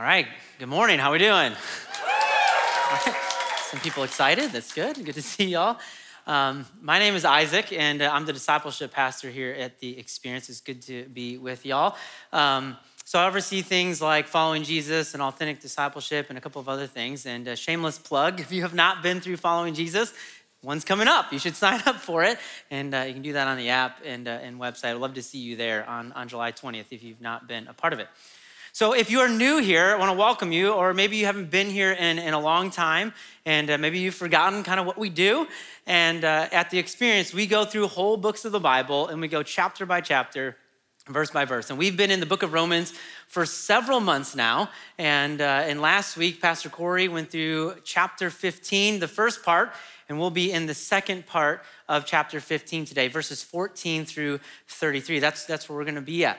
All right. Good morning. How are we doing? Some people excited. That's good. Good to see y'all. Um, my name is Isaac, and uh, I'm the discipleship pastor here at the Experience. It's good to be with y'all. Um, so I oversee things like following Jesus and authentic discipleship and a couple of other things. And a shameless plug: if you have not been through following Jesus, one's coming up. You should sign up for it, and uh, you can do that on the app and, uh, and website. I'd love to see you there on, on July 20th if you've not been a part of it. So, if you are new here, I want to welcome you, or maybe you haven't been here in, in a long time, and uh, maybe you've forgotten kind of what we do. And uh, at the experience, we go through whole books of the Bible and we go chapter by chapter, verse by verse. And we've been in the book of Romans for several months now. And, uh, and last week, Pastor Corey went through chapter 15, the first part, and we'll be in the second part of chapter 15 today, verses 14 through 33. That's, that's where we're going to be at.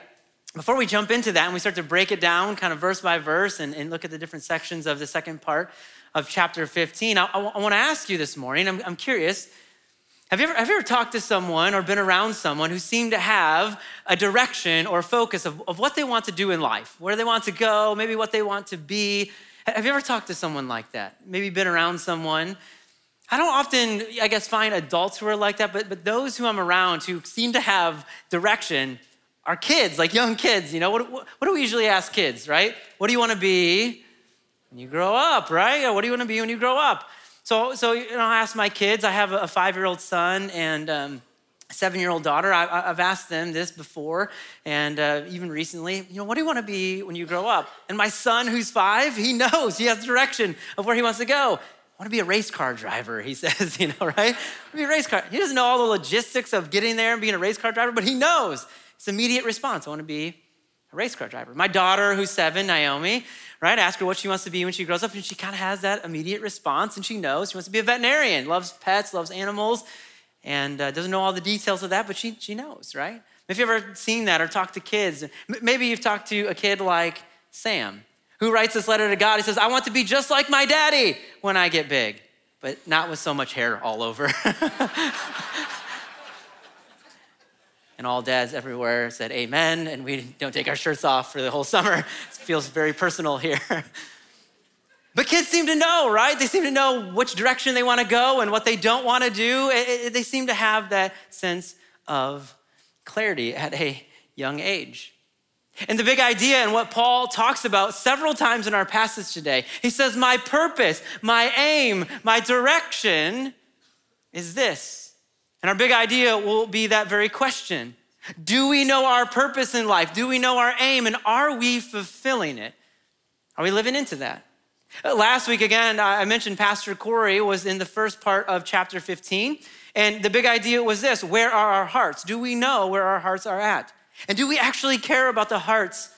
Before we jump into that and we start to break it down kind of verse by verse and, and look at the different sections of the second part of chapter 15, I, I, I want to ask you this morning, I'm, I'm curious, have you, ever, have you ever talked to someone or been around someone who seemed to have a direction or focus of, of what they want to do in life, where they want to go, maybe what they want to be? Have you ever talked to someone like that? Maybe been around someone? I don't often, I guess, find adults who are like that, but, but those who I'm around who seem to have direction our kids, like young kids, you know, what, what, what do we usually ask kids, right? What do you want to be when you grow up, right? What do you want to be when you grow up? So, so you know, I ask my kids. I have a five-year-old son and um, a seven-year-old daughter. I, have asked them this before, and uh, even recently. You know, what do you want to be when you grow up? And my son, who's five, he knows. He has direction of where he wants to go. I want to be a race car driver, he says, you know, right? I be a race car. He doesn't know all the logistics of getting there and being a race car driver, but he knows. It's immediate response. I want to be a race car driver. My daughter, who's seven, Naomi, right? Ask her what she wants to be when she grows up, and she kind of has that immediate response, and she knows she wants to be a veterinarian, loves pets, loves animals, and uh, doesn't know all the details of that, but she, she knows, right? If you've ever seen that or talked to kids, maybe you've talked to a kid like Sam, who writes this letter to God. He says, I want to be just like my daddy when I get big, but not with so much hair all over. and all dads everywhere said amen, and we don't take our shirts off for the whole summer. It feels very personal here. But kids seem to know, right? They seem to know which direction they want to go and what they don't want to do. They seem to have that sense of clarity at a young age. And the big idea and what Paul talks about several times in our passage today, he says, My purpose, my aim, my direction is this and our big idea will be that very question Do we know our purpose in life? Do we know our aim? And are we fulfilling it? Are we living into that? Uh, last week, again, I mentioned Pastor Corey was in the first part of chapter 15. And the big idea was this where are our hearts? Do we know where our hearts are at? And do we actually care about the hearts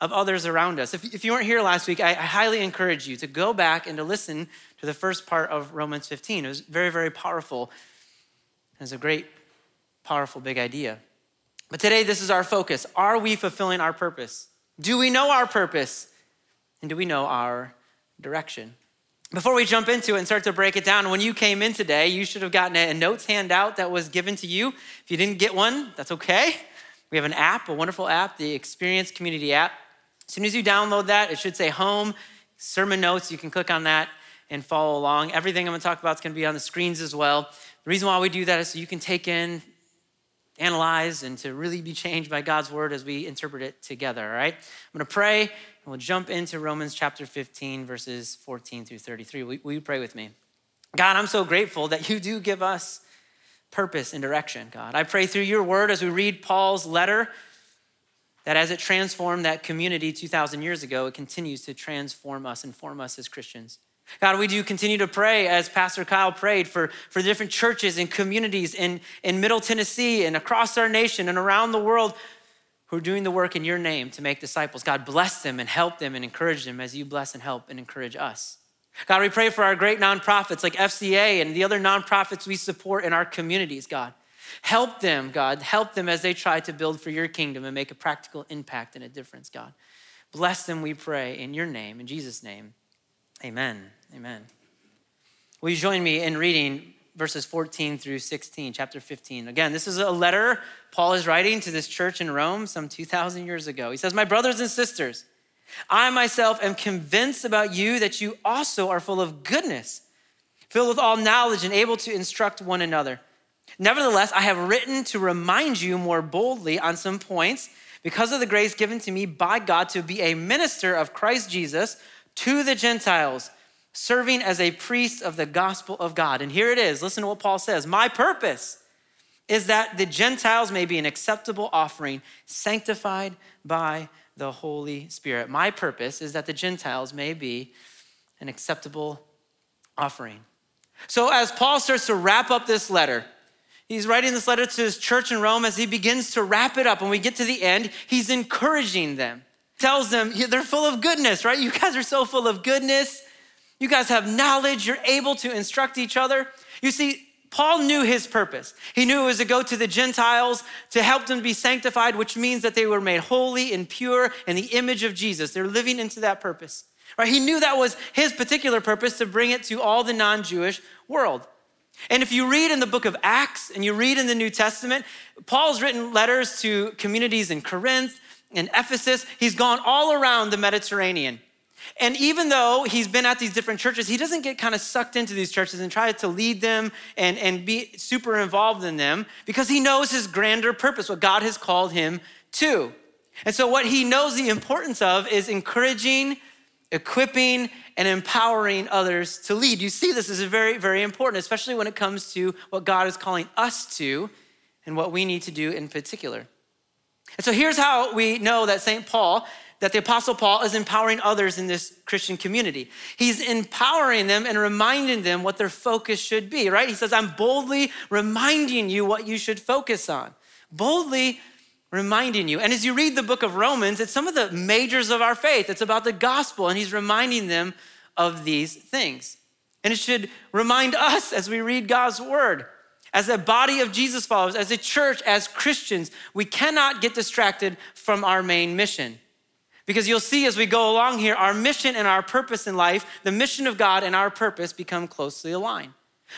of others around us? If, you weren't here last week, I highly encourage you to go back and to listen to the first part of Romans 15. It was very, very powerful it's a great, powerful, big idea. But today, this is our focus. Are we fulfilling our purpose? Do we know our purpose? And do we know our direction? Before we jump into it and start to break it down, when you came in today, you should have gotten a notes handout that was given to you. If you didn't get one, that's okay. We have an app, a wonderful app, the Experience Community app. As soon as you download that, it should say home, sermon notes. You can click on that and follow along. Everything I'm gonna talk about is gonna be on the screens as well. The reason why we do that is so you can take in, analyze, and to really be changed by God's word as we interpret it together, all right? I'm gonna pray, and we'll jump into Romans chapter 15, verses 14 through 33. Will, will you pray with me? God, I'm so grateful that you do give us purpose and direction, God. I pray through your word as we read Paul's letter that as it transformed that community 2,000 years ago, it continues to transform us and form us as Christians. God, we do continue to pray as Pastor Kyle prayed for, for different churches and communities in, in Middle Tennessee and across our nation and around the world who are doing the work in your name to make disciples. God, bless them and help them and encourage them as you bless and help and encourage us. God, we pray for our great nonprofits like FCA and the other nonprofits we support in our communities, God. Help them, God. Help them as they try to build for your kingdom and make a practical impact and a difference, God. Bless them, we pray, in your name, in Jesus' name. Amen. Amen. Will you join me in reading verses 14 through 16, chapter 15? Again, this is a letter Paul is writing to this church in Rome some 2,000 years ago. He says, My brothers and sisters, I myself am convinced about you that you also are full of goodness, filled with all knowledge and able to instruct one another. Nevertheless, I have written to remind you more boldly on some points because of the grace given to me by God to be a minister of Christ Jesus to the Gentiles, serving as a priest of the gospel of God. And here it is. Listen to what Paul says My purpose is that the Gentiles may be an acceptable offering, sanctified by the Holy Spirit. My purpose is that the Gentiles may be an acceptable offering. So, as Paul starts to wrap up this letter, he's writing this letter to his church in Rome. As he begins to wrap it up, and we get to the end, he's encouraging them, tells them they're full of goodness, right? You guys are so full of goodness. You guys have knowledge. You're able to instruct each other. You see, Paul knew his purpose. He knew it was to go to the Gentiles to help them be sanctified, which means that they were made holy and pure in the image of Jesus. They're living into that purpose. Right? He knew that was his particular purpose to bring it to all the non-Jewish world. And if you read in the book of Acts and you read in the New Testament, Paul's written letters to communities in Corinth and Ephesus. He's gone all around the Mediterranean. And even though he's been at these different churches, he doesn't get kind of sucked into these churches and try to lead them and, and be super involved in them because he knows his grander purpose, what God has called him to. And so, what he knows the importance of is encouraging, equipping, and empowering others to lead. You see, this is very, very important, especially when it comes to what God is calling us to and what we need to do in particular. And so, here's how we know that St. Paul that the Apostle Paul is empowering others in this Christian community. He's empowering them and reminding them what their focus should be, right? He says, I'm boldly reminding you what you should focus on. Boldly reminding you. And as you read the book of Romans, it's some of the majors of our faith. It's about the gospel, and he's reminding them of these things. And it should remind us as we read God's word. As a body of Jesus followers, as a church, as Christians, we cannot get distracted from our main mission. Because you'll see as we go along here, our mission and our purpose in life, the mission of God and our purpose become closely aligned.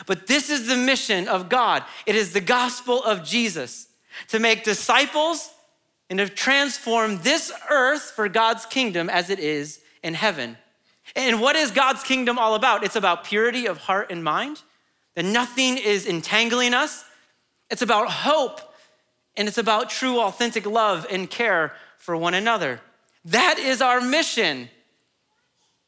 But this is the mission of God it is the gospel of Jesus to make disciples and to transform this earth for God's kingdom as it is in heaven. And what is God's kingdom all about? It's about purity of heart and mind, that nothing is entangling us. It's about hope, and it's about true, authentic love and care for one another. That is our mission.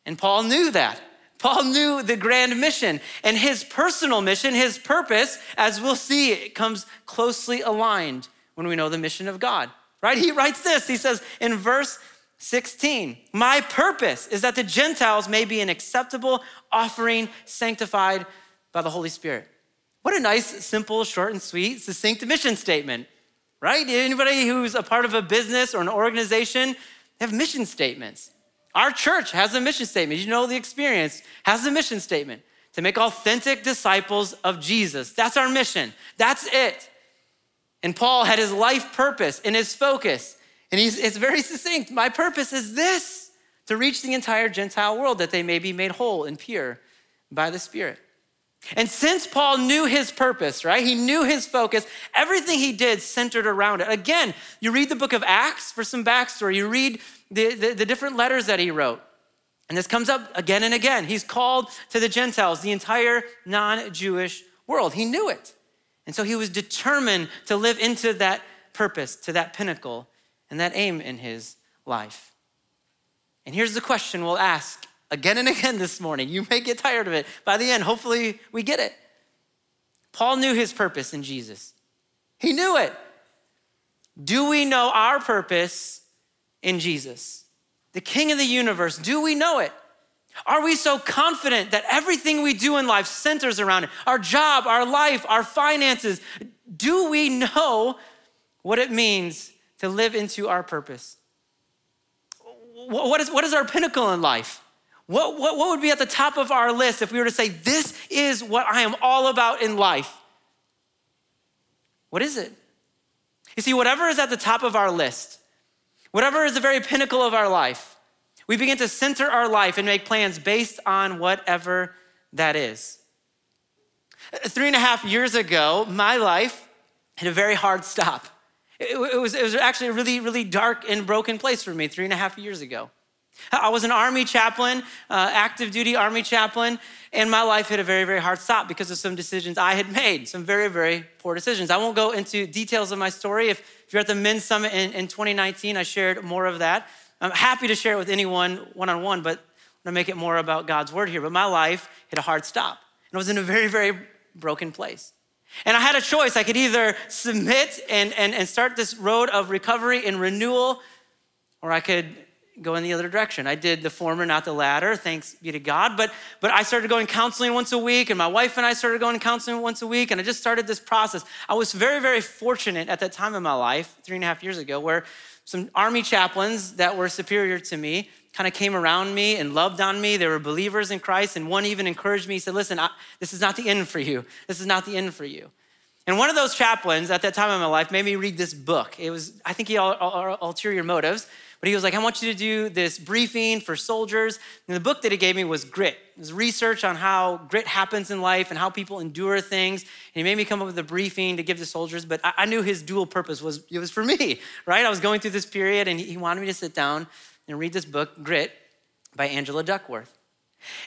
And Paul knew that. Paul knew the grand mission and his personal mission, his purpose, as we'll see, it comes closely aligned when we know the mission of God, right? He writes this. He says in verse 16, My purpose is that the Gentiles may be an acceptable offering sanctified by the Holy Spirit. What a nice, simple, short, and sweet, succinct mission statement, right? Anybody who's a part of a business or an organization they have mission statements. Our church has a mission statement. You know the experience, has a mission statement to make authentic disciples of Jesus. That's our mission. That's it. And Paul had his life purpose and his focus. And he's, it's very succinct. My purpose is this to reach the entire Gentile world, that they may be made whole and pure by the Spirit. And since Paul knew his purpose, right? He knew his focus, everything he did centered around it. Again, you read the book of Acts for some backstory, you read the, the, the different letters that he wrote. And this comes up again and again. He's called to the Gentiles, the entire non Jewish world. He knew it. And so he was determined to live into that purpose, to that pinnacle, and that aim in his life. And here's the question we'll ask again and again this morning. You may get tired of it. By the end, hopefully, we get it. Paul knew his purpose in Jesus, he knew it. Do we know our purpose in Jesus? The King of the universe, do we know it? Are we so confident that everything we do in life centers around it? Our job, our life, our finances. Do we know what it means to live into our purpose? What is, what is our pinnacle in life? What, what, what would be at the top of our list if we were to say, This is what I am all about in life? What is it? You see, whatever is at the top of our list, whatever is the very pinnacle of our life, we begin to center our life and make plans based on whatever that is. Three and a half years ago, my life had a very hard stop. It, was, it was actually a really, really dark and broken place for me three and a half years ago. I was an army chaplain, uh, active duty army chaplain, and my life hit a very, very hard stop because of some decisions I had made, some very, very poor decisions. I won't go into details of my story. If, if you're at the Men's Summit in, in 2019, I shared more of that. I'm happy to share it with anyone one on one, but I'm gonna make it more about God's word here. But my life hit a hard stop, and I was in a very, very broken place. And I had a choice. I could either submit and, and, and start this road of recovery and renewal, or I could go in the other direction. I did the former, not the latter, thanks be to God. But, but I started going counseling once a week, and my wife and I started going counseling once a week, and I just started this process. I was very, very fortunate at that time in my life, three and a half years ago, where some army chaplains that were superior to me kind of came around me and loved on me. They were believers in Christ, and one even encouraged me. He said, Listen, I, this is not the end for you. This is not the end for you. And one of those chaplains at that time in my life made me read this book. It was, I think he had ulterior motives, but he was like, I want you to do this briefing for soldiers. And the book that he gave me was Grit. It was research on how grit happens in life and how people endure things. And he made me come up with a briefing to give the soldiers, but I, knew his dual purpose was it was for me, right? I was going through this period and he wanted me to sit down and read this book, Grit, by Angela Duckworth.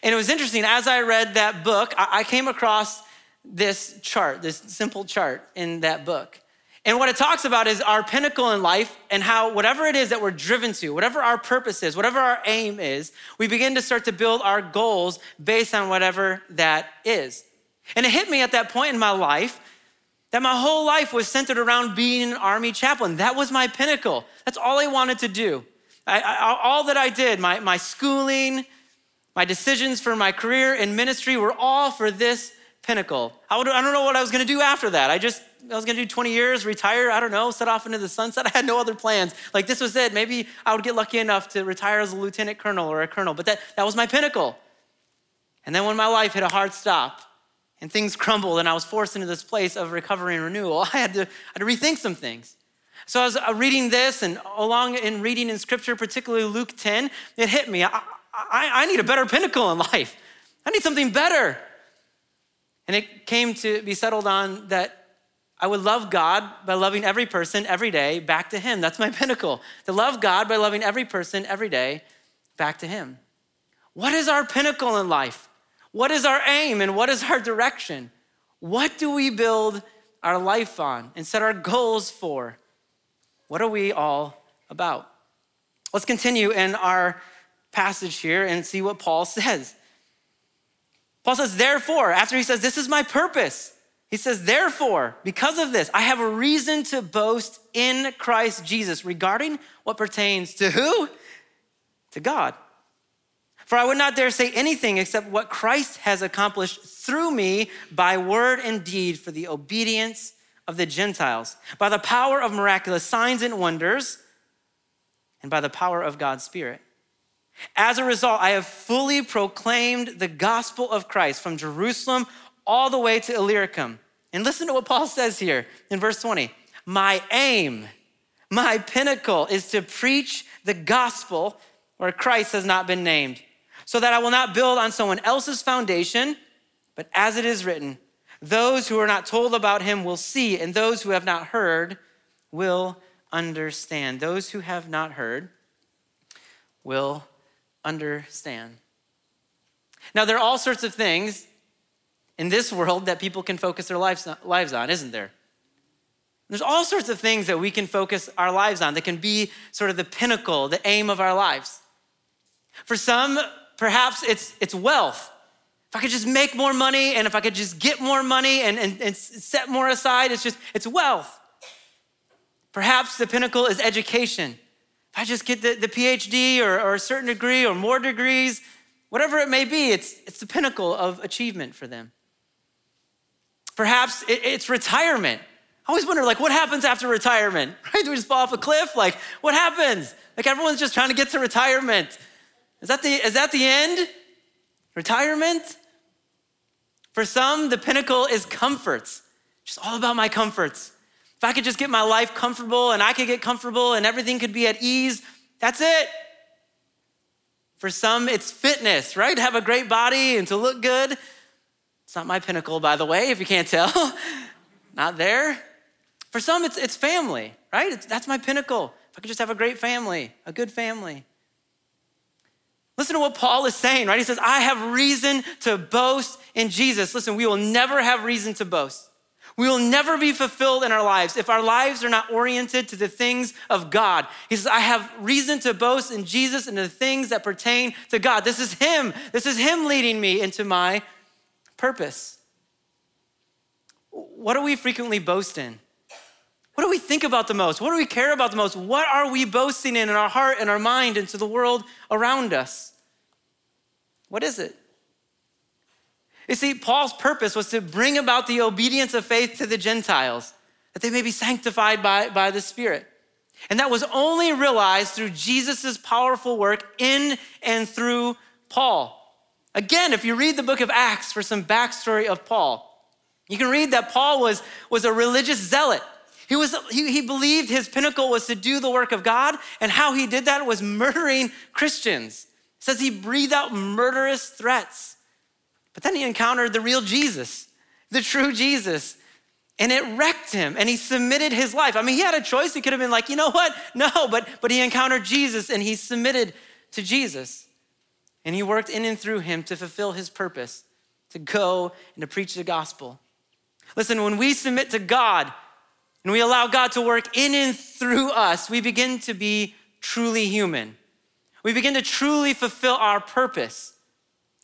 And it was interesting, as I read that book, I came across this chart, this simple chart in that book. And what it talks about is our pinnacle in life and how whatever it is that we're driven to, whatever our purpose is, whatever our aim is, we begin to start to build our goals based on whatever that is. And it hit me at that point in my life that my whole life was centered around being an army chaplain. That was my pinnacle. That's all I wanted to do. I, I, all that I did, my, my schooling, my decisions for my career and ministry were all for this pinnacle. I, would, I don't know what I was gonna do after that. I just I was gonna do 20 years, retire, I don't know, set off into the sunset. I had no other plans. Like this was it. Maybe I would get lucky enough to retire as a lieutenant colonel or a colonel, but that, that was my pinnacle. And then when my life hit a hard stop and things crumbled and I was forced into this place of recovery and renewal, I had to, I had to rethink some things. So I was uh, reading this and along in reading in scripture, particularly Luke 10, it hit me. I, I, I need a better pinnacle in life. I need something better. And it came to be settled on that I would love God by loving every person every day back to Him. That's my pinnacle. To love God by loving every person every day back to Him. What is our pinnacle in life? What is our aim and what is our direction? What do we build our life on and set our goals for? What are we all about? Let's continue in our passage here and see what Paul says. Paul says, therefore, after he says, This is my purpose, he says, Therefore, because of this, I have a reason to boast in Christ Jesus regarding what pertains to who? To God. For I would not dare say anything except what Christ has accomplished through me by word and deed for the obedience of the Gentiles, by the power of miraculous signs and wonders, and by the power of God's Spirit. As a result, I have fully proclaimed the gospel of Christ from Jerusalem all the way to Illyricum. And listen to what Paul says here in verse 20. My aim, my pinnacle is to preach the gospel where Christ has not been named, so that I will not build on someone else's foundation, but as it is written, those who are not told about him will see, and those who have not heard will understand. Those who have not heard will understand. Now, there are all sorts of things in this world that people can focus their lives, lives on, isn't there? There's all sorts of things that we can focus our lives on that can be sort of the pinnacle, the aim of our lives. For some, perhaps it's, it's wealth. If I could just make more money and if I could just get more money and, and, and set more aside, it's just, it's wealth. Perhaps the pinnacle is education. If I just get the, the PhD or, or a certain degree or more degrees, whatever it may be, it's, it's the pinnacle of achievement for them. Perhaps it's retirement. I always wonder, like, what happens after retirement? Right? Do we just fall off a cliff? Like, what happens? Like, everyone's just trying to get to retirement. Is that the, is that the end? Retirement? For some, the pinnacle is comforts. Just all about my comforts. If I could just get my life comfortable and I could get comfortable and everything could be at ease, that's it. For some, it's fitness, right? Have a great body and to look good. It's not my pinnacle, by the way, if you can't tell. not there. For some, it's, it's family, right? It's, that's my pinnacle. If I could just have a great family, a good family. Listen to what Paul is saying, right? He says, I have reason to boast in Jesus. Listen, we will never have reason to boast. We will never be fulfilled in our lives if our lives are not oriented to the things of God. He says, I have reason to boast in Jesus and the things that pertain to God. This is Him. This is Him leading me into my purpose. What do we frequently boast in? What do we think about the most? What do we care about the most? What are we boasting in in our heart and our mind and to the world around us? What is it? You see, Paul's purpose was to bring about the obedience of faith to the Gentiles, that they may be sanctified by, by the Spirit. And that was only realized through Jesus' powerful work in and through Paul. Again, if you read the book of Acts for some backstory of Paul, you can read that Paul was, was a religious zealot. He, was, he, he believed his pinnacle was to do the work of God, and how he did that was murdering Christians. It says he breathed out murderous threats. But then he encountered the real Jesus, the true Jesus, and it wrecked him, and he submitted his life. I mean, he had a choice. He could have been like, you know what? No, but, but he encountered Jesus, and he submitted to Jesus. And he worked in and through him to fulfill his purpose, to go and to preach the gospel. Listen, when we submit to God, and we allow God to work in and through us, we begin to be truly human. We begin to truly fulfill our purpose.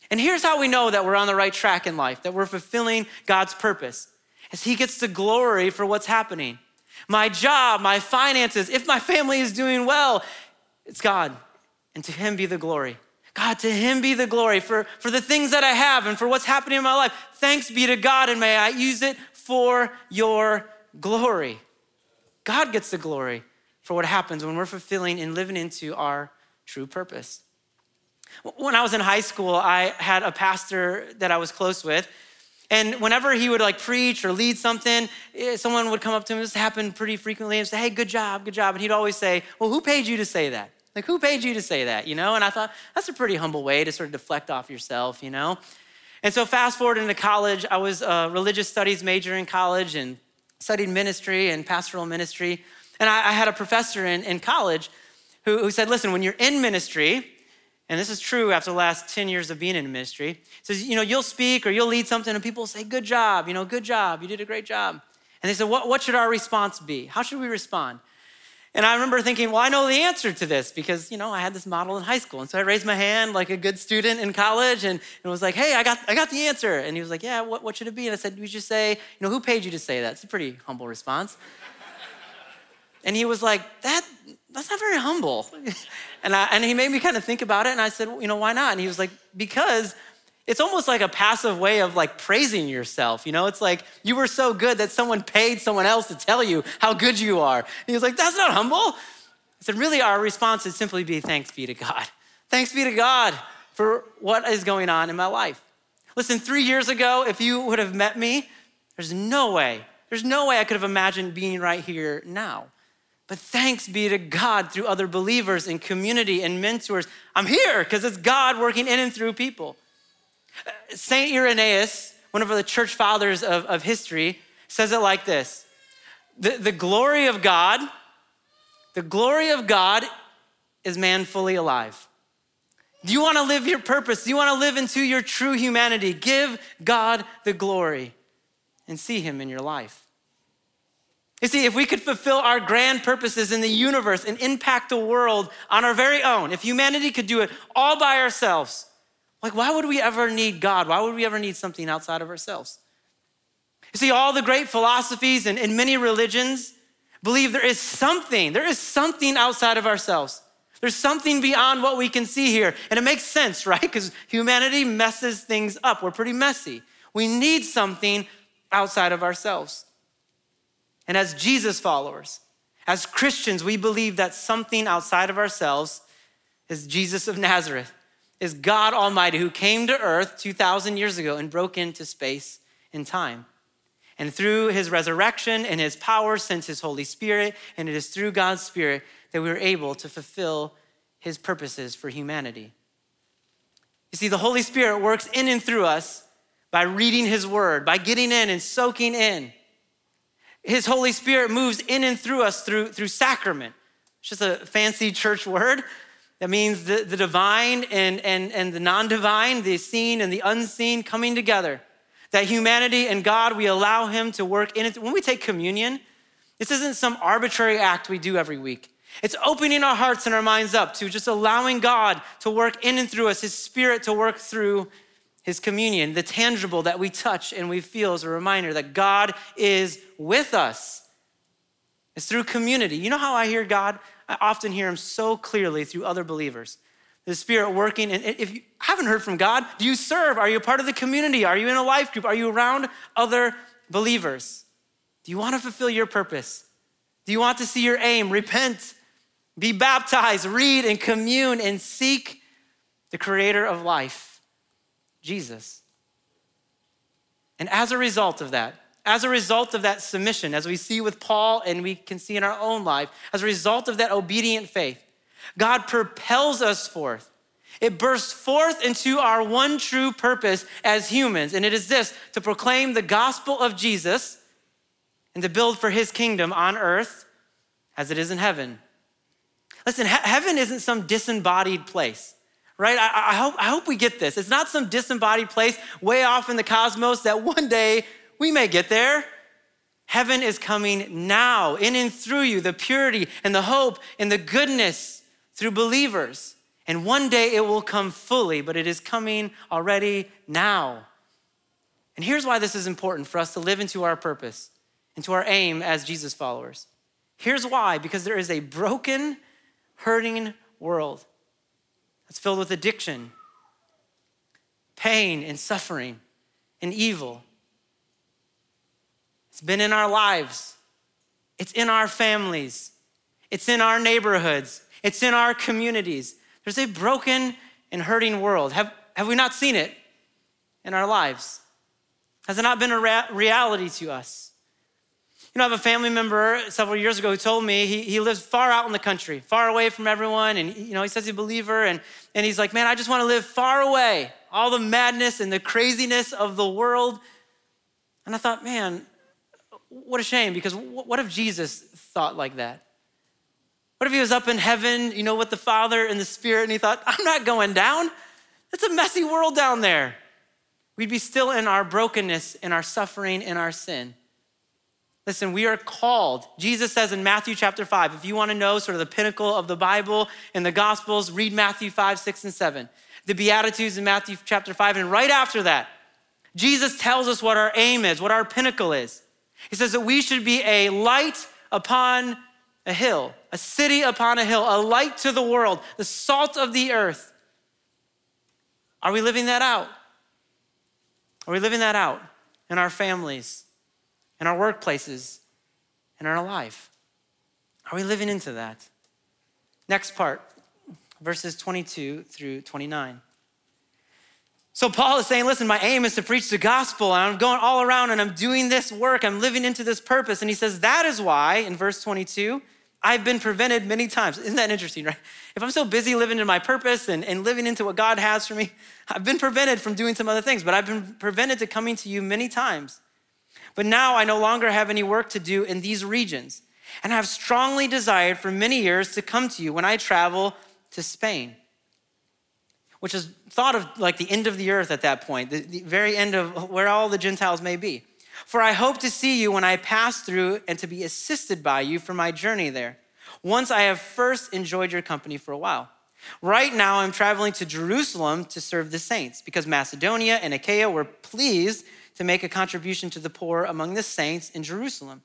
And here's how we know that we're on the right track in life, that we're fulfilling God's purpose, as He gets the glory for what's happening. My job, my finances, if my family is doing well, it's God, and to Him be the glory. God, to Him be the glory for, for the things that I have and for what's happening in my life. Thanks be to God, and may I use it for your glory. God gets the glory for what happens when we're fulfilling and living into our true purpose. When I was in high school, I had a pastor that I was close with. And whenever he would like preach or lead something, eh, someone would come up to him. This happened pretty frequently and say, Hey, good job, good job. And he'd always say, Well, who paid you to say that? Like, who paid you to say that? You know? And I thought, that's a pretty humble way to sort of deflect off yourself, you know? And so, fast forward into college, I was a religious studies major in college and studied ministry and pastoral ministry. And I, I had a professor in, in college who, who said, listen, when you're in ministry, and this is true after the last 10 years of being in ministry, says, you know, you'll speak or you'll lead something and people say, good job, you know, good job, you did a great job. And they said, what, what should our response be? How should we respond? And I remember thinking, well, I know the answer to this because, you know, I had this model in high school. And so I raised my hand like a good student in college and, and was like, hey, I got, I got the answer. And he was like, yeah, what, what should it be? And I said, you just say, you know, who paid you to say that? It's a pretty humble response. and he was like, that, that's not very humble. and, I, and he made me kind of think about it. And I said, well, you know, why not? And he was like, because it's almost like a passive way of like praising yourself. You know, it's like you were so good that someone paid someone else to tell you how good you are. And he was like, that's not humble. I said, really, our response would simply be thanks be to God. Thanks be to God for what is going on in my life. Listen, three years ago, if you would have met me, there's no way, there's no way I could have imagined being right here now. But thanks be to God through other believers and community and mentors. I'm here because it's God working in and through people. St. Irenaeus, one of the church fathers of, of history, says it like this the, the glory of God, the glory of God is man fully alive. Do you want to live your purpose? Do you want to live into your true humanity? Give God the glory and see Him in your life. You see, if we could fulfill our grand purposes in the universe and impact the world on our very own, if humanity could do it all by ourselves, like, why would we ever need God? Why would we ever need something outside of ourselves? You see, all the great philosophies and, and many religions believe there is something, there is something outside of ourselves. There's something beyond what we can see here. And it makes sense, right? Because humanity messes things up. We're pretty messy. We need something outside of ourselves. And as Jesus followers, as Christians, we believe that something outside of ourselves is Jesus of Nazareth is God Almighty who came to earth 2,000 years ago and broke into space and time. And through his resurrection and his power sent his Holy Spirit, and it is through God's Spirit that we are able to fulfill his purposes for humanity. You see, the Holy Spirit works in and through us by reading his word, by getting in and soaking in. His Holy Spirit moves in and through us through, through sacrament. It's just a fancy church word, That means the, the divine and, and, and the non divine, the seen and the unseen coming together. That humanity and God, we allow Him to work in it. When we take communion, this isn't some arbitrary act we do every week. It's opening our hearts and our minds up to just allowing God to work in and through us, His Spirit to work through His communion, the tangible that we touch and we feel as a reminder that God is with us. It's through community. You know how I hear God? I often hear Him so clearly through other believers. The Spirit working. And if you haven't heard from God, do you serve? Are you a part of the community? Are you in a life group? Are you around other believers? Do you want to fulfill your purpose? Do you want to see your aim? Repent be baptized, read and commune and seek the creator of life, Jesus. And as a result of that, as a result of that submission, as we see with Paul and we can see in our own life, as a result of that obedient faith, God propels us forth. It bursts forth into our one true purpose as humans, and it is this to proclaim the gospel of Jesus and to build for his kingdom on earth as it is in heaven. Listen, he- heaven isn't some disembodied place, right? I-, I, hope, I hope we get this. It's not some disembodied place way off in the cosmos that one day we may get there. Heaven is coming now, in and through you, the purity and the hope and the goodness through believers. And one day it will come fully, but it is coming already now. And here's why this is important for us to live into our purpose, into our aim as Jesus followers. Here's why because there is a broken hurting world that's filled with addiction, pain, and suffering and evil. It's been in our lives, it's in our families, it's in our neighborhoods, it's in our communities. There's a broken and hurting world. Have, have we not seen it in our lives? Has it not been a rea- reality to us? You know, I have a family member several years ago who told me he, he lives far out in the country, far away from everyone. And, you know, he says he's a believer. And, and he's like, man, I just want to live far away, all the madness and the craziness of the world. And I thought, man, what a shame because what if Jesus thought like that? What if he was up in heaven, you know, with the Father and the Spirit, and he thought, I'm not going down? It's a messy world down there. We'd be still in our brokenness, in our suffering, in our sin. Listen, we are called. Jesus says in Matthew chapter 5, if you want to know sort of the pinnacle of the Bible and the Gospels, read Matthew 5, 6, and 7. The Beatitudes in Matthew chapter 5. And right after that, Jesus tells us what our aim is, what our pinnacle is. He says that we should be a light upon a hill, a city upon a hill, a light to the world, the salt of the earth. Are we living that out? Are we living that out in our families? in our workplaces, in our life? Are we living into that? Next part, verses 22 through 29. So Paul is saying, listen, my aim is to preach the gospel, and I'm going all around and I'm doing this work, I'm living into this purpose. And he says, that is why, in verse 22, I've been prevented many times. Isn't that interesting, right? If I'm so busy living into my purpose and, and living into what God has for me, I've been prevented from doing some other things, but I've been prevented to coming to you many times. But now I no longer have any work to do in these regions, and I have strongly desired for many years to come to you when I travel to Spain, which is thought of like the end of the earth at that point, the, the very end of where all the Gentiles may be. For I hope to see you when I pass through and to be assisted by you for my journey there, once I have first enjoyed your company for a while. Right now, I'm traveling to Jerusalem to serve the saints because Macedonia and Achaia were pleased to make a contribution to the poor among the saints in Jerusalem.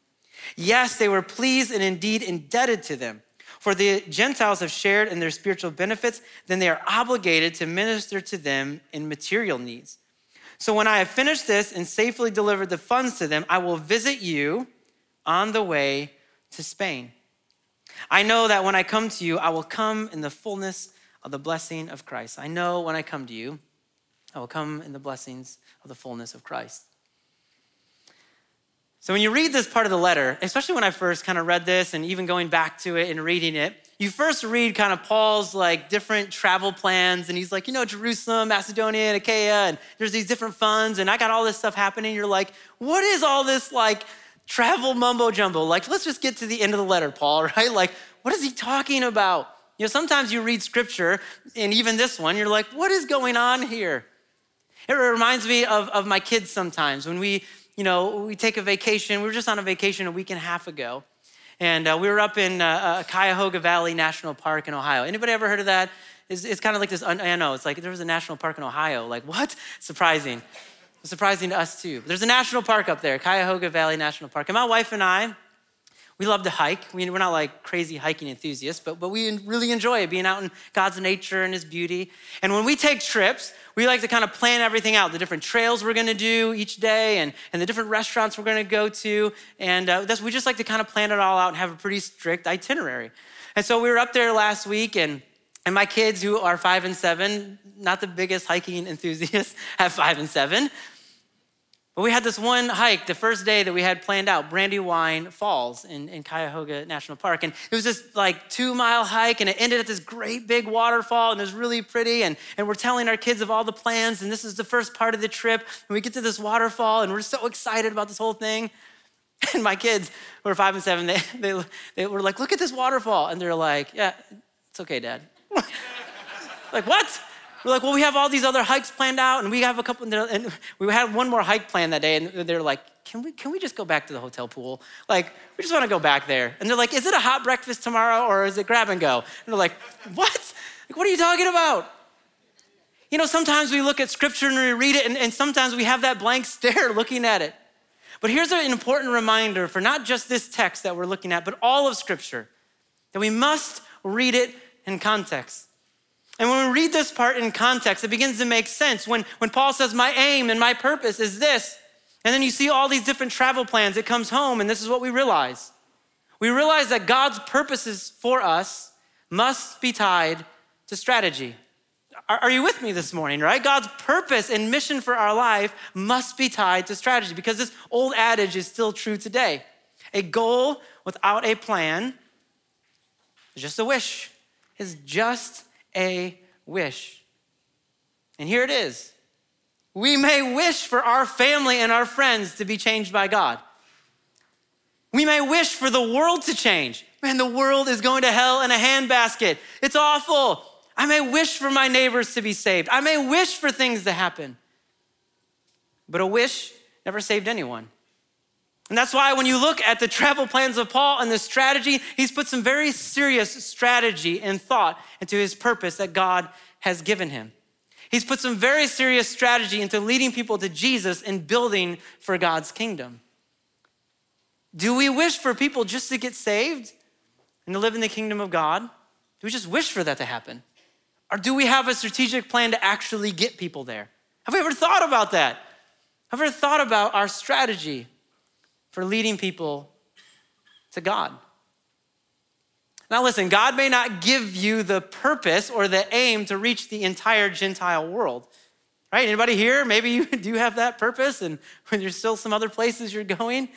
Yes, they were pleased and indeed indebted to them. For the Gentiles have shared in their spiritual benefits, then they are obligated to minister to them in material needs. So when I have finished this and safely delivered the funds to them, I will visit you on the way to Spain. I know that when I come to you, I will come in the fullness of the blessing of Christ. I know when I come to you, I will come in the blessings of the fullness of Christ. So when you read this part of the letter, especially when I first kind of read this and even going back to it and reading it, you first read kind of Paul's like different travel plans and he's like, you know, Jerusalem, Macedonia, and Achaia, and there's these different funds and I got all this stuff happening. You're like, what is all this like travel mumbo jumbo? Like, let's just get to the end of the letter, Paul, right? Like, what is he talking about? You know, sometimes you read scripture, and even this one, you're like, what is going on here? It reminds me of, of my kids sometimes when we, you know, we take a vacation. We were just on a vacation a week and a half ago. And uh, we were up in uh, uh, Cuyahoga Valley National Park in Ohio. Anybody ever heard of that? It's, it's kind of like this, I know, it's like there was a national park in Ohio. Like, what? Surprising. Surprising to us too. There's a national park up there, Cuyahoga Valley National Park. And my wife and I, we love to hike. We're not like crazy hiking enthusiasts, but, but we really enjoy being out in God's nature and His beauty. And when we take trips, we like to kind of plan everything out the different trails we're going to do each day and, and the different restaurants we're going to go to. And uh, we just like to kind of plan it all out and have a pretty strict itinerary. And so we were up there last week, and, and my kids, who are five and seven, not the biggest hiking enthusiasts, have five and seven. But we had this one hike the first day that we had planned out, Brandywine Falls in, in Cuyahoga National Park. And it was this like two mile hike, and it ended at this great big waterfall, and it was really pretty. And, and we're telling our kids of all the plans, and this is the first part of the trip. And we get to this waterfall, and we're so excited about this whole thing. And my kids, who are five and seven, they, they, they were like, Look at this waterfall. And they're like, Yeah, it's okay, Dad. like, what? We're like, well, we have all these other hikes planned out, and we have a couple, and we had one more hike planned that day, and they're like, can we, can we just go back to the hotel pool? Like, we just want to go back there. And they're like, is it a hot breakfast tomorrow, or is it grab and go? And they're like, what? Like, what are you talking about? You know, sometimes we look at scripture and we read it, and, and sometimes we have that blank stare looking at it. But here's an important reminder for not just this text that we're looking at, but all of scripture, that we must read it in context. And when we read this part in context, it begins to make sense. When, when Paul says, My aim and my purpose is this, and then you see all these different travel plans, it comes home, and this is what we realize. We realize that God's purposes for us must be tied to strategy. Are, are you with me this morning, right? God's purpose and mission for our life must be tied to strategy because this old adage is still true today. A goal without a plan is just a wish, is just a wish. And here it is. We may wish for our family and our friends to be changed by God. We may wish for the world to change. Man, the world is going to hell in a handbasket. It's awful. I may wish for my neighbors to be saved. I may wish for things to happen. But a wish never saved anyone. And that's why when you look at the travel plans of Paul and the strategy, he's put some very serious strategy and thought into his purpose that God has given him. He's put some very serious strategy into leading people to Jesus and building for God's kingdom. Do we wish for people just to get saved and to live in the kingdom of God? Do we just wish for that to happen? Or do we have a strategic plan to actually get people there? Have we ever thought about that? Have we ever thought about our strategy? For leading people to God. Now, listen, God may not give you the purpose or the aim to reach the entire Gentile world. Right? Anybody here? Maybe you do have that purpose, and when there's still some other places you're going,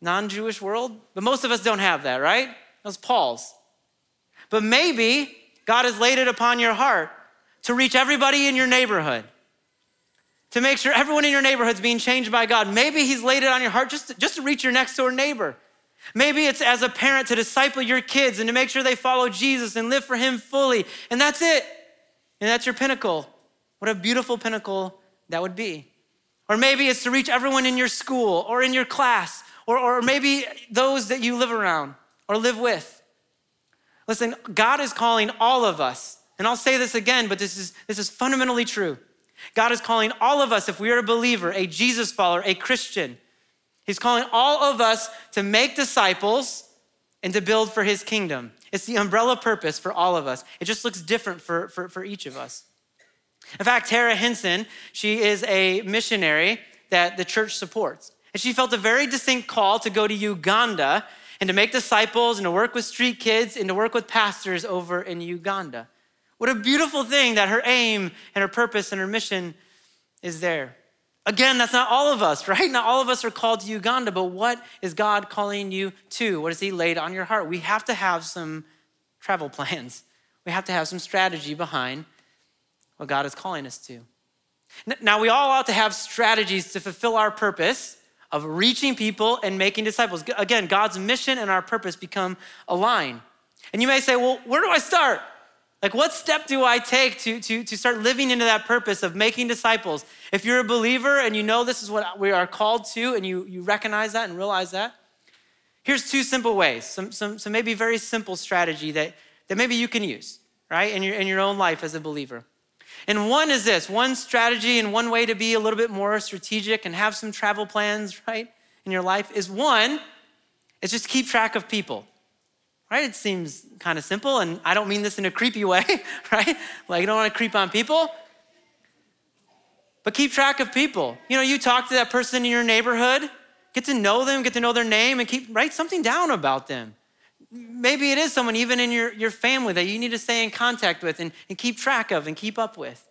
non Jewish world. But most of us don't have that, right? That was Paul's. But maybe God has laid it upon your heart to reach everybody in your neighborhood to make sure everyone in your neighborhood is being changed by God. Maybe He's laid it on your heart just to, just to reach your next door neighbor. Maybe it's as a parent to disciple your kids and to make sure they follow Jesus and live for Him fully. And that's it. And that's your pinnacle. What a beautiful pinnacle that would be. Or maybe it's to reach everyone in your school or in your class or, or maybe those that you live around or live with. Listen, God is calling all of us, and I'll say this again, but this is, this is fundamentally true. God is calling all of us, if we are a believer, a Jesus follower, a Christian, He's calling all of us to make disciples and to build for His kingdom. It's the umbrella purpose for all of us. It just looks different for, for, for each of us. In fact, Tara Henson, she is a missionary that the church supports. And she felt a very distinct call to go to Uganda and to make disciples and to work with street kids and to work with pastors over in Uganda. What a beautiful thing that her aim and her purpose and her mission is there. Again, that's not all of us, right? Not all of us are called to Uganda, but what is God calling you to? What has He laid on your heart? We have to have some travel plans. We have to have some strategy behind what God is calling us to. Now, we all ought to have strategies to fulfill our purpose of reaching people and making disciples. Again, God's mission and our purpose become aligned. And you may say, well, where do I start? Like, what step do I take to, to, to start living into that purpose of making disciples? If you're a believer and you know this is what we are called to and you, you recognize that and realize that, here's two simple ways, some, some, some maybe very simple strategy that, that maybe you can use, right, in your, in your own life as a believer. And one is this one strategy and one way to be a little bit more strategic and have some travel plans, right, in your life is one, is just keep track of people right? It seems kind of simple, and I don't mean this in a creepy way, right? Like, you don't want to creep on people. But keep track of people. You know, you talk to that person in your neighborhood, get to know them, get to know their name, and keep write something down about them. Maybe it is someone even in your, your family that you need to stay in contact with and, and keep track of and keep up with.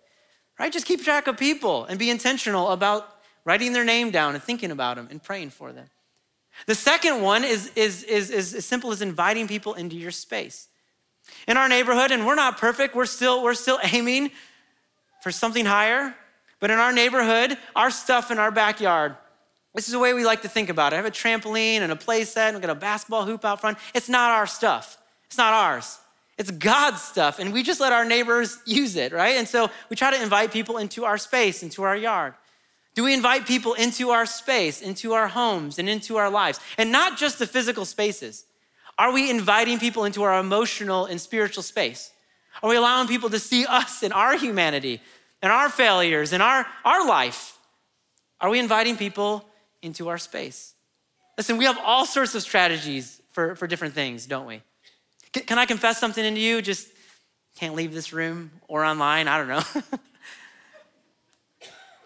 Right? Just keep track of people and be intentional about writing their name down and thinking about them and praying for them. The second one is, is, is, is as simple as inviting people into your space. In our neighborhood, and we're not perfect, we're still, we're still aiming for something higher. But in our neighborhood, our stuff in our backyard, this is the way we like to think about it. I have a trampoline and a play set, and we got a basketball hoop out front. It's not our stuff. It's not ours. It's God's stuff, and we just let our neighbors use it, right? And so we try to invite people into our space, into our yard. Do we invite people into our space, into our homes, and into our lives? And not just the physical spaces. Are we inviting people into our emotional and spiritual space? Are we allowing people to see us and our humanity and our failures and our, our life? Are we inviting people into our space? Listen, we have all sorts of strategies for, for different things, don't we? Can, can I confess something into you? Just can't leave this room or online, I don't know.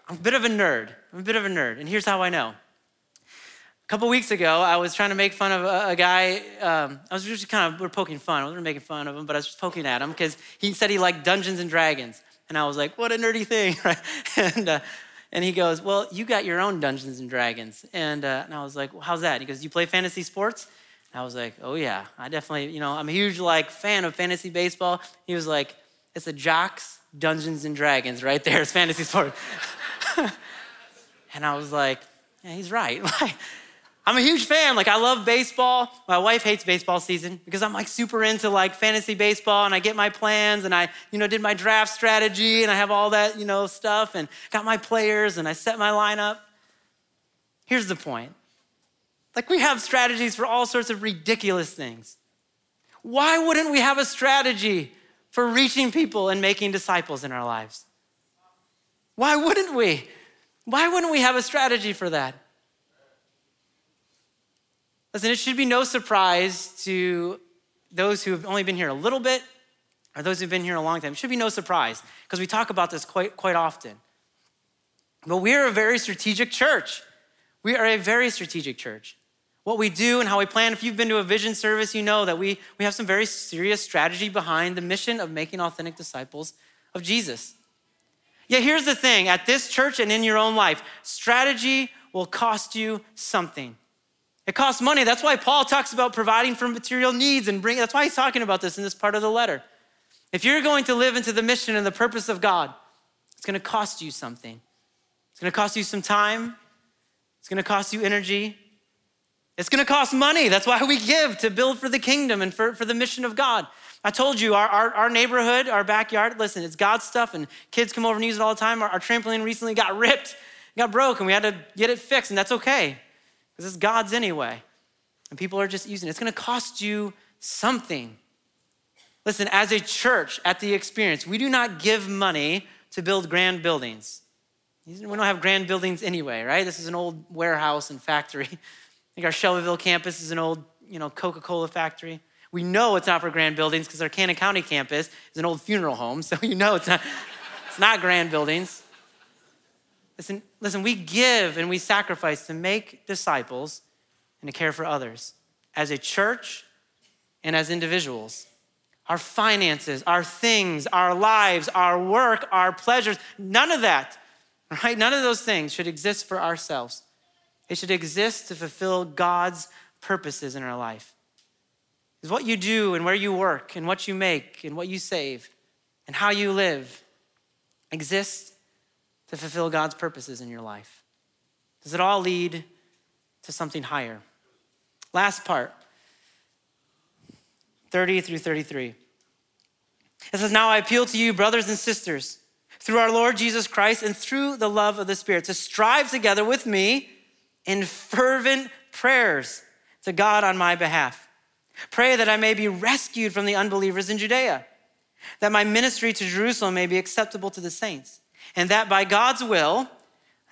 I'm a bit of a nerd. I'm a bit of a nerd. And here's how I know. A couple weeks ago, I was trying to make fun of a, a guy. Um, I was just kind of, we are poking fun. I wasn't making fun of him, but I was just poking at him because he said he liked Dungeons and Dragons. And I was like, what a nerdy thing, right? and, uh, and he goes, well, you got your own Dungeons and Dragons. And, uh, and I was like, well, how's that? He goes, you play fantasy sports? And I was like, oh yeah, I definitely, you know, I'm a huge like fan of fantasy baseball. He was like, it's a Jocks Dungeons and Dragons right there. It's fantasy sport. and I was like, yeah, he's right. I'm a huge fan. Like, I love baseball. My wife hates baseball season because I'm like super into like fantasy baseball and I get my plans and I, you know, did my draft strategy and I have all that, you know, stuff and got my players and I set my lineup. Here's the point like, we have strategies for all sorts of ridiculous things. Why wouldn't we have a strategy for reaching people and making disciples in our lives? Why wouldn't we? Why wouldn't we have a strategy for that? Listen, it should be no surprise to those who have only been here a little bit or those who've been here a long time. It should be no surprise because we talk about this quite, quite often. But we are a very strategic church. We are a very strategic church. What we do and how we plan, if you've been to a vision service, you know that we, we have some very serious strategy behind the mission of making authentic disciples of Jesus. Yeah, here's the thing at this church and in your own life, strategy will cost you something. It costs money. That's why Paul talks about providing for material needs and bring that's why he's talking about this in this part of the letter. If you're going to live into the mission and the purpose of God, it's going to cost you something. It's going to cost you some time. It's going to cost you energy. It's going to cost money. That's why we give to build for the kingdom and for, for the mission of God. I told you, our, our, our, neighborhood, our backyard, listen, it's God's stuff, and kids come over and use it all the time. Our, our trampoline recently got ripped, got broken. We had to get it fixed, and that's okay, because it's God's anyway. And people are just using it. It's gonna cost you something. Listen, as a church at the experience, we do not give money to build grand buildings. We don't have grand buildings anyway, right? This is an old warehouse and factory. I think our Shelbyville campus is an old, you know, Coca-Cola factory. We know it's not for grand buildings because our Cannon County campus is an old funeral home, so you know it's not, it's not grand buildings. Listen, listen, we give and we sacrifice to make disciples and to care for others as a church and as individuals. Our finances, our things, our lives, our work, our pleasures, none of that, right? None of those things should exist for ourselves. It should exist to fulfill God's purposes in our life is what you do and where you work and what you make and what you save and how you live exists to fulfill God's purposes in your life? Does it all lead to something higher? Last part 30 through 33. It says, Now I appeal to you, brothers and sisters, through our Lord Jesus Christ and through the love of the Spirit, to strive together with me in fervent prayers to God on my behalf. Pray that I may be rescued from the unbelievers in Judea, that my ministry to Jerusalem may be acceptable to the saints, and that by God's will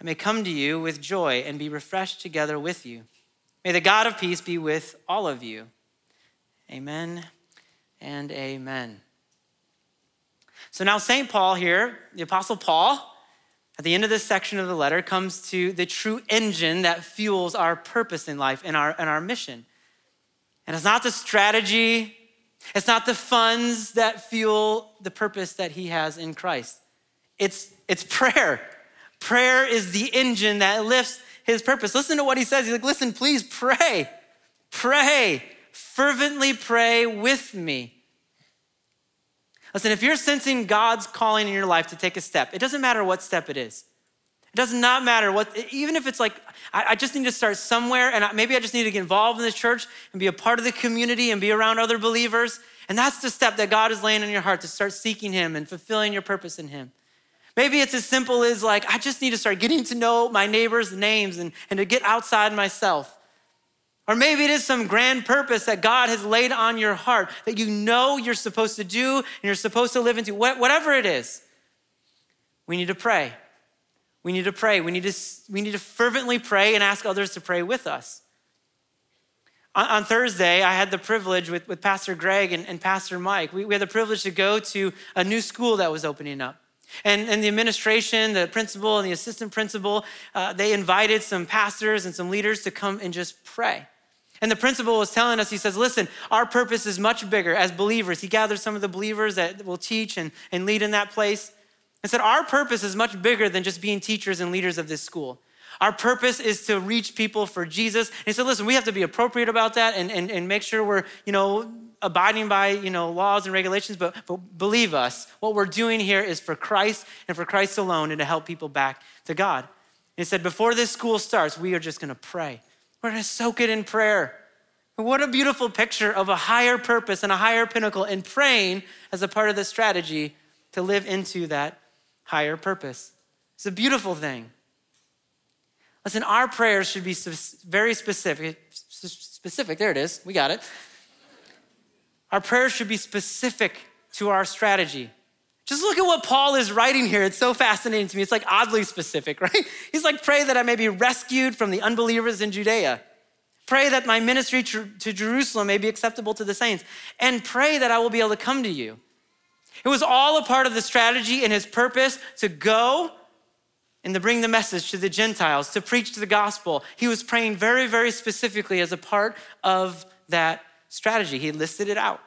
I may come to you with joy and be refreshed together with you. May the God of peace be with all of you. Amen and amen. So now, St. Paul here, the Apostle Paul, at the end of this section of the letter, comes to the true engine that fuels our purpose in life and our, and our mission. And it's not the strategy, it's not the funds that fuel the purpose that he has in Christ. It's, it's prayer. Prayer is the engine that lifts his purpose. Listen to what he says. He's like, listen, please pray. Pray. Fervently pray with me. Listen, if you're sensing God's calling in your life to take a step, it doesn't matter what step it is. It does not matter what, even if it's like, I, I just need to start somewhere and I, maybe I just need to get involved in this church and be a part of the community and be around other believers. And that's the step that God is laying on your heart to start seeking Him and fulfilling your purpose in Him. Maybe it's as simple as like, I just need to start getting to know my neighbors' names and, and to get outside myself. Or maybe it is some grand purpose that God has laid on your heart that you know you're supposed to do and you're supposed to live into. Whatever it is, we need to pray. We need to pray. We need to, we need to fervently pray and ask others to pray with us. On, on Thursday, I had the privilege with, with Pastor Greg and, and Pastor Mike. We, we had the privilege to go to a new school that was opening up. And, and the administration, the principal, and the assistant principal, uh, they invited some pastors and some leaders to come and just pray. And the principal was telling us, he says, listen, our purpose is much bigger as believers. He gathered some of the believers that will teach and, and lead in that place and said, our purpose is much bigger than just being teachers and leaders of this school. Our purpose is to reach people for Jesus. And he said, listen, we have to be appropriate about that and, and, and make sure we're, you know, abiding by, you know, laws and regulations, but, but believe us, what we're doing here is for Christ and for Christ alone and to help people back to God. And he said, before this school starts, we are just gonna pray. We're gonna soak it in prayer. What a beautiful picture of a higher purpose and a higher pinnacle and praying as a part of the strategy to live into that higher purpose. It's a beautiful thing. Listen, our prayers should be very specific. Specific, there it is, we got it. Our prayers should be specific to our strategy. Just look at what Paul is writing here. It's so fascinating to me. It's like oddly specific, right? He's like, pray that I may be rescued from the unbelievers in Judea. Pray that my ministry to Jerusalem may be acceptable to the saints. And pray that I will be able to come to you. It was all a part of the strategy and his purpose to go and to bring the message to the Gentiles, to preach the gospel. He was praying very, very specifically as a part of that strategy. He listed it out.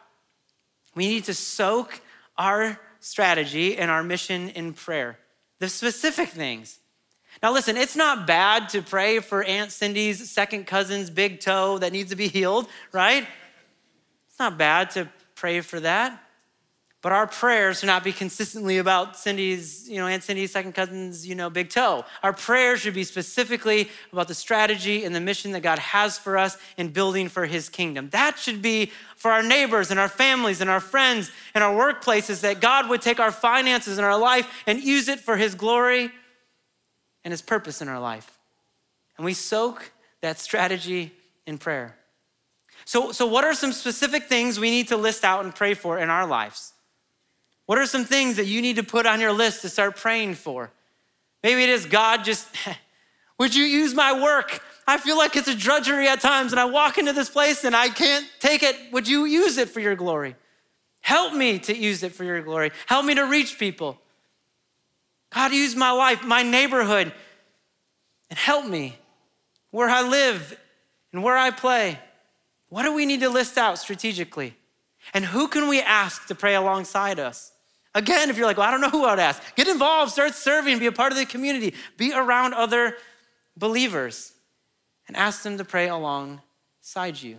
We need to soak our strategy and our mission in prayer, the specific things. Now, listen, it's not bad to pray for Aunt Cindy's second cousin's big toe that needs to be healed, right? It's not bad to pray for that. But our prayers should not be consistently about Cindy's, you know, Aunt Cindy's second cousin's, you know, big toe. Our prayers should be specifically about the strategy and the mission that God has for us in building for his kingdom. That should be for our neighbors and our families and our friends and our workplaces that God would take our finances and our life and use it for his glory and his purpose in our life. And we soak that strategy in prayer. So, so what are some specific things we need to list out and pray for in our lives? What are some things that you need to put on your list to start praying for? Maybe it is God, just, would you use my work? I feel like it's a drudgery at times, and I walk into this place and I can't take it. Would you use it for your glory? Help me to use it for your glory. Help me to reach people. God, use my life, my neighborhood, and help me where I live and where I play. What do we need to list out strategically? And who can we ask to pray alongside us? Again, if you're like, well, I don't know who I'd ask, get involved, start serving, be a part of the community, be around other believers, and ask them to pray alongside you.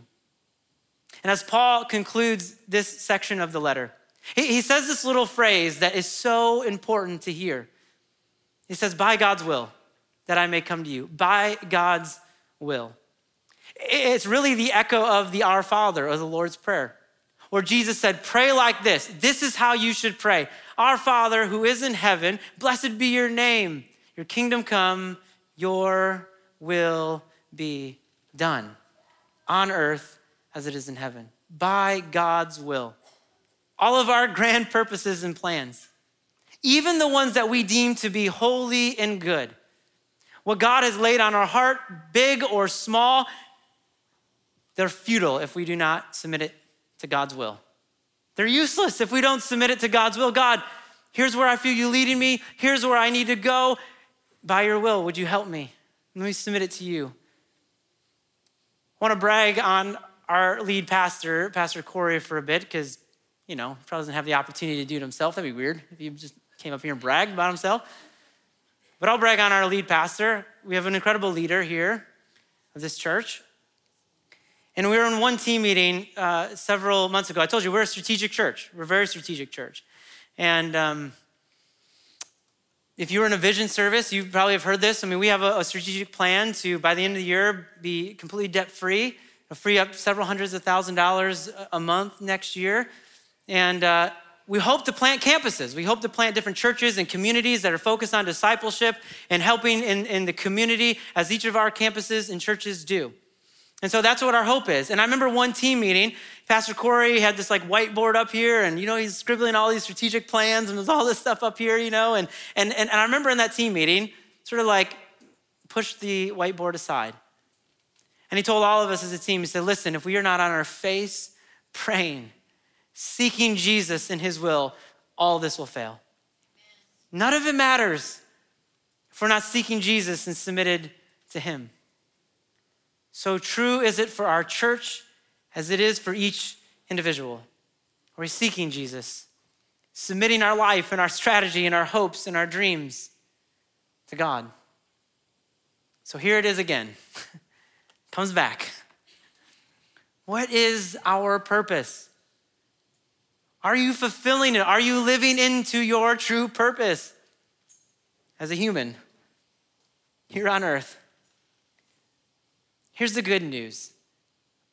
And as Paul concludes this section of the letter, he, says this little phrase that is so important to hear. He says, by God's will, that I may come to you. By God's will. It's really the echo of the Our Father or the Lord's Prayer. Where Jesus said, Pray like this. This is how you should pray Our Father who is in heaven, blessed be your name. Your kingdom come, your will be done on earth as it is in heaven, by God's will. All of our grand purposes and plans, even the ones that we deem to be holy and good, what God has laid on our heart, big or small, they're futile if we do not submit it to God's will. They're useless if we don't submit it to God's will. God, here's where I feel you leading me. Here's where I need to go. By your will, would you help me? Let me submit it to you. I want to brag on our lead pastor, Pastor Corey, for a bit because, you know, probably doesn't have the opportunity to do it himself. That'd be weird if he just came up here and bragged about himself. But I'll brag on our lead pastor. We have an incredible leader here of this church. And we were in one team meeting uh, several months ago. I told you we're a strategic church. We're a very strategic church. And um, if you were in a vision service, you probably have heard this. I mean, we have a, a strategic plan to, by the end of the year, be completely debt free, free up several hundreds of thousand dollars a month next year. And uh, we hope to plant campuses. We hope to plant different churches and communities that are focused on discipleship and helping in, in the community as each of our campuses and churches do. And so that's what our hope is. And I remember one team meeting, Pastor Corey had this like whiteboard up here, and you know, he's scribbling all these strategic plans and there's all this stuff up here, you know. And, and, and, and I remember in that team meeting, sort of like pushed the whiteboard aside. And he told all of us as a team, he said, listen, if we are not on our face praying, seeking Jesus in his will, all this will fail. None of it matters if we're not seeking Jesus and submitted to him. So true is it for our church as it is for each individual. We're seeking Jesus, submitting our life and our strategy and our hopes and our dreams to God. So here it is again. Comes back. What is our purpose? Are you fulfilling it? Are you living into your true purpose as a human here on earth? Here's the good news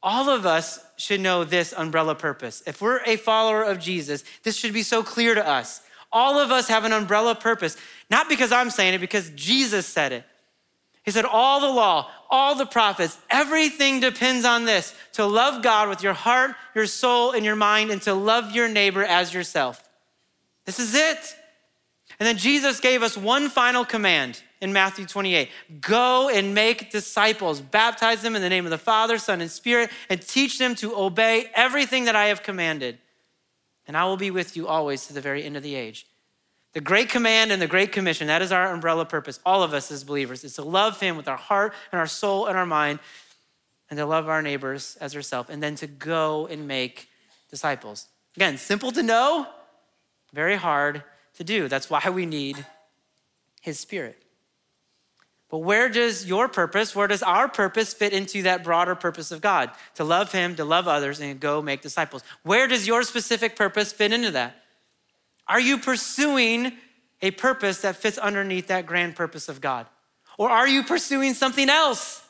all of us should know this umbrella purpose. If we're a follower of Jesus, this should be so clear to us. All of us have an umbrella purpose, not because I'm saying it, because Jesus said it. He said, All the law, all the prophets, everything depends on this to love God with your heart, your soul, and your mind, and to love your neighbor as yourself. This is it. And then Jesus gave us one final command in Matthew 28 Go and make disciples, baptize them in the name of the Father, Son, and Spirit, and teach them to obey everything that I have commanded. And I will be with you always to the very end of the age. The great command and the great commission, that is our umbrella purpose, all of us as believers, is to love Him with our heart and our soul and our mind, and to love our neighbors as ourselves, and then to go and make disciples. Again, simple to know, very hard to do. That's why we need His Spirit. But where does your purpose, where does our purpose fit into that broader purpose of God? To love Him, to love others, and go make disciples. Where does your specific purpose fit into that? Are you pursuing a purpose that fits underneath that grand purpose of God? Or are you pursuing something else?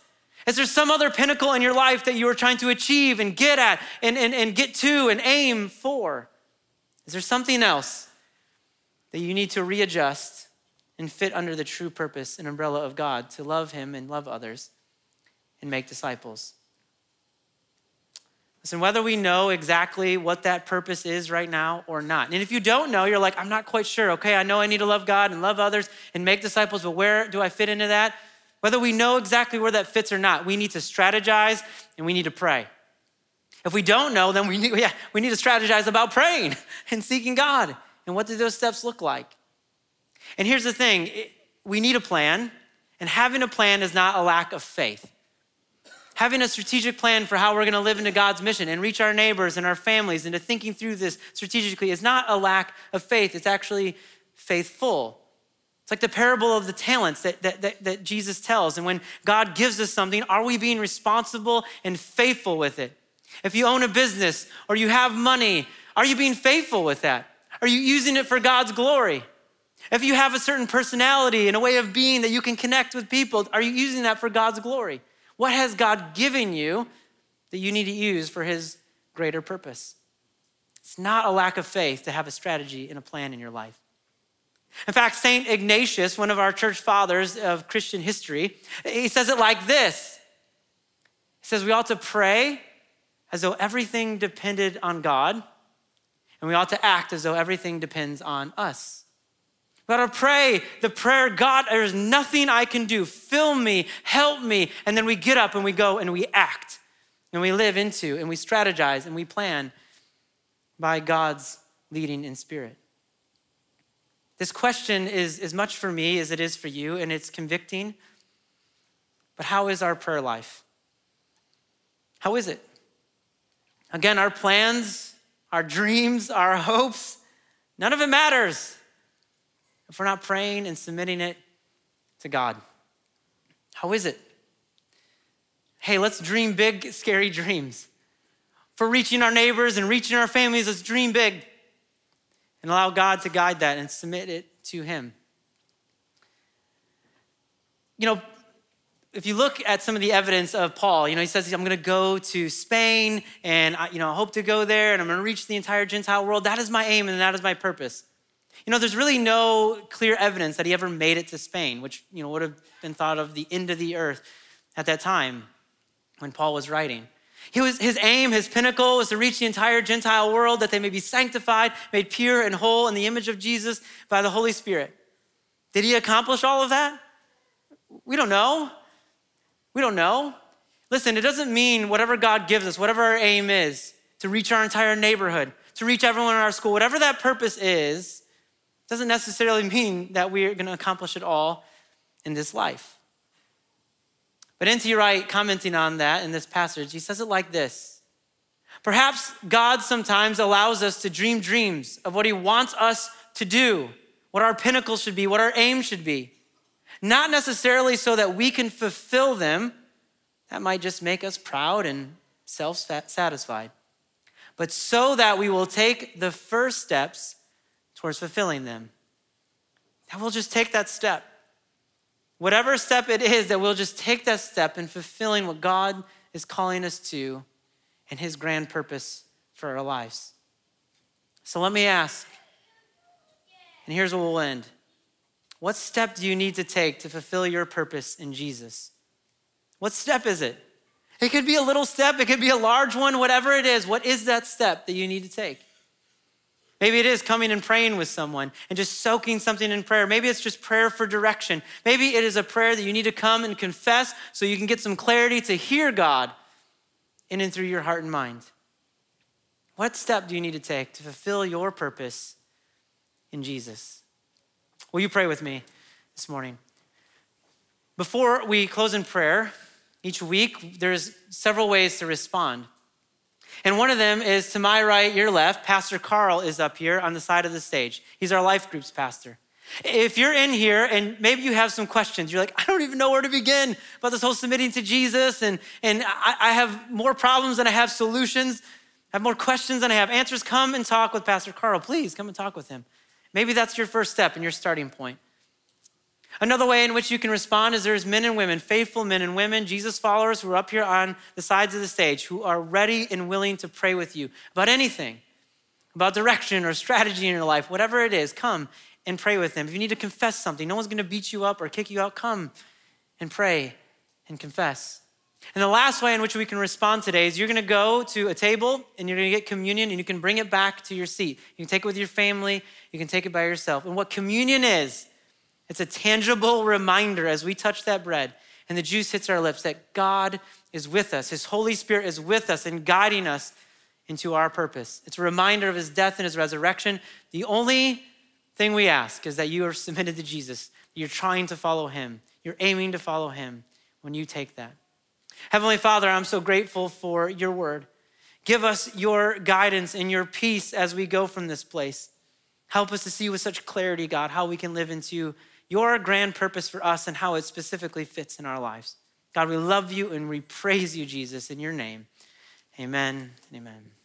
Is there some other pinnacle in your life that you are trying to achieve and get at and, and, and get to and aim for? Is there something else that you need to readjust and fit under the true purpose and umbrella of God to love Him and love others and make disciples. Listen, whether we know exactly what that purpose is right now or not. And if you don't know, you're like, I'm not quite sure. Okay, I know I need to love God and love others and make disciples, but where do I fit into that? Whether we know exactly where that fits or not, we need to strategize and we need to pray. If we don't know, then we need, yeah, we need to strategize about praying and seeking God. And what do those steps look like? And here's the thing we need a plan, and having a plan is not a lack of faith. Having a strategic plan for how we're gonna live into God's mission and reach our neighbors and our families into thinking through this strategically is not a lack of faith, it's actually faithful. It's like the parable of the talents that, that, that, that Jesus tells. And when God gives us something, are we being responsible and faithful with it? If you own a business or you have money, are you being faithful with that? Are you using it for God's glory? If you have a certain personality and a way of being that you can connect with people, are you using that for God's glory? What has God given you that you need to use for His greater purpose? It's not a lack of faith to have a strategy and a plan in your life. In fact, St. Ignatius, one of our church fathers of Christian history, he says it like this He says, We ought to pray as though everything depended on God, and we ought to act as though everything depends on us. We ought to pray the prayer, God, there's nothing I can do. Fill me, help me. And then we get up and we go and we act and we live into and we strategize and we plan by God's leading in spirit. This question is as much for me as it is for you, and it's convicting. But how is our prayer life? How is it? Again, our plans, our dreams, our hopes, none of it matters if we're not praying and submitting it to God. How is it? Hey, let's dream big, scary dreams. For reaching our neighbors and reaching our families, let's dream big and allow God to guide that and submit it to Him. You know, if you look at some of the evidence of Paul, you know, he says, I'm going to go to Spain and, I, you know, I hope to go there and I'm going to reach the entire Gentile world. That is my aim and that is my purpose. You know, there's really no clear evidence that he ever made it to Spain, which, you know, would have been thought of the end of the earth at that time when Paul was writing. He was, his aim, his pinnacle was to reach the entire Gentile world that they may be sanctified, made pure and whole in the image of Jesus by the Holy Spirit. Did he accomplish all of that? We don't know. We don't know. Listen, it doesn't mean whatever God gives us, whatever our aim is, to reach our entire neighborhood, to reach everyone in our school, whatever that purpose is, doesn't necessarily mean that we're going to accomplish it all in this life. But N.T. Wright, commenting on that in this passage, he says it like this Perhaps God sometimes allows us to dream dreams of what he wants us to do, what our pinnacle should be, what our aim should be. Not necessarily so that we can fulfill them, that might just make us proud and self satisfied, but so that we will take the first steps towards fulfilling them. That we'll just take that step whatever step it is, that we'll just take that step in fulfilling what God is calling us to and His grand purpose for our lives. So let me ask, and here's where we'll end. What step do you need to take to fulfill your purpose in Jesus? What step is it? It could be a little step, it could be a large one, whatever it is. What is that step that you need to take? Maybe it is coming and praying with someone and just soaking something in prayer. Maybe it's just prayer for direction. Maybe it is a prayer that you need to come and confess so you can get some clarity to hear God in and through your heart and mind. What step do you need to take to fulfill your purpose in Jesus? Will you pray with me this morning? Before we close in prayer, each week there's several ways to respond. And one of them is to my right, your left. Pastor Carl is up here on the side of the stage. He's our life groups pastor. If you're in here and maybe you have some questions, you're like, I don't even know where to begin about this whole submitting to Jesus, and, and I, I have more problems than I have solutions. I have more questions than I have answers. Come and talk with Pastor Carl. Please come and talk with him. Maybe that's your first step and your starting point. Another way in which you can respond is there's men and women, faithful men and women, Jesus followers who are up here on the sides of the stage who are ready and willing to pray with you about anything, about direction or strategy in your life, whatever it is, come and pray with them. If you need to confess something, no one's gonna beat you up or kick you out, come and pray and confess. And the last way in which we can respond today is you're gonna go to a table and you're gonna get communion and you can bring it back to your seat. You can take it with your family, you can take it by yourself. And what communion is, it's a tangible reminder as we touch that bread and the juice hits our lips that God is with us. His Holy Spirit is with us and guiding us into our purpose. It's a reminder of his death and his resurrection. The only thing we ask is that you are submitted to Jesus. You're trying to follow him. You're aiming to follow him when you take that. Heavenly Father, I'm so grateful for your word. Give us your guidance and your peace as we go from this place. Help us to see with such clarity, God, how we can live into your grand purpose for us and how it specifically fits in our lives. God, we love you and we praise you, Jesus, in your name. Amen amen.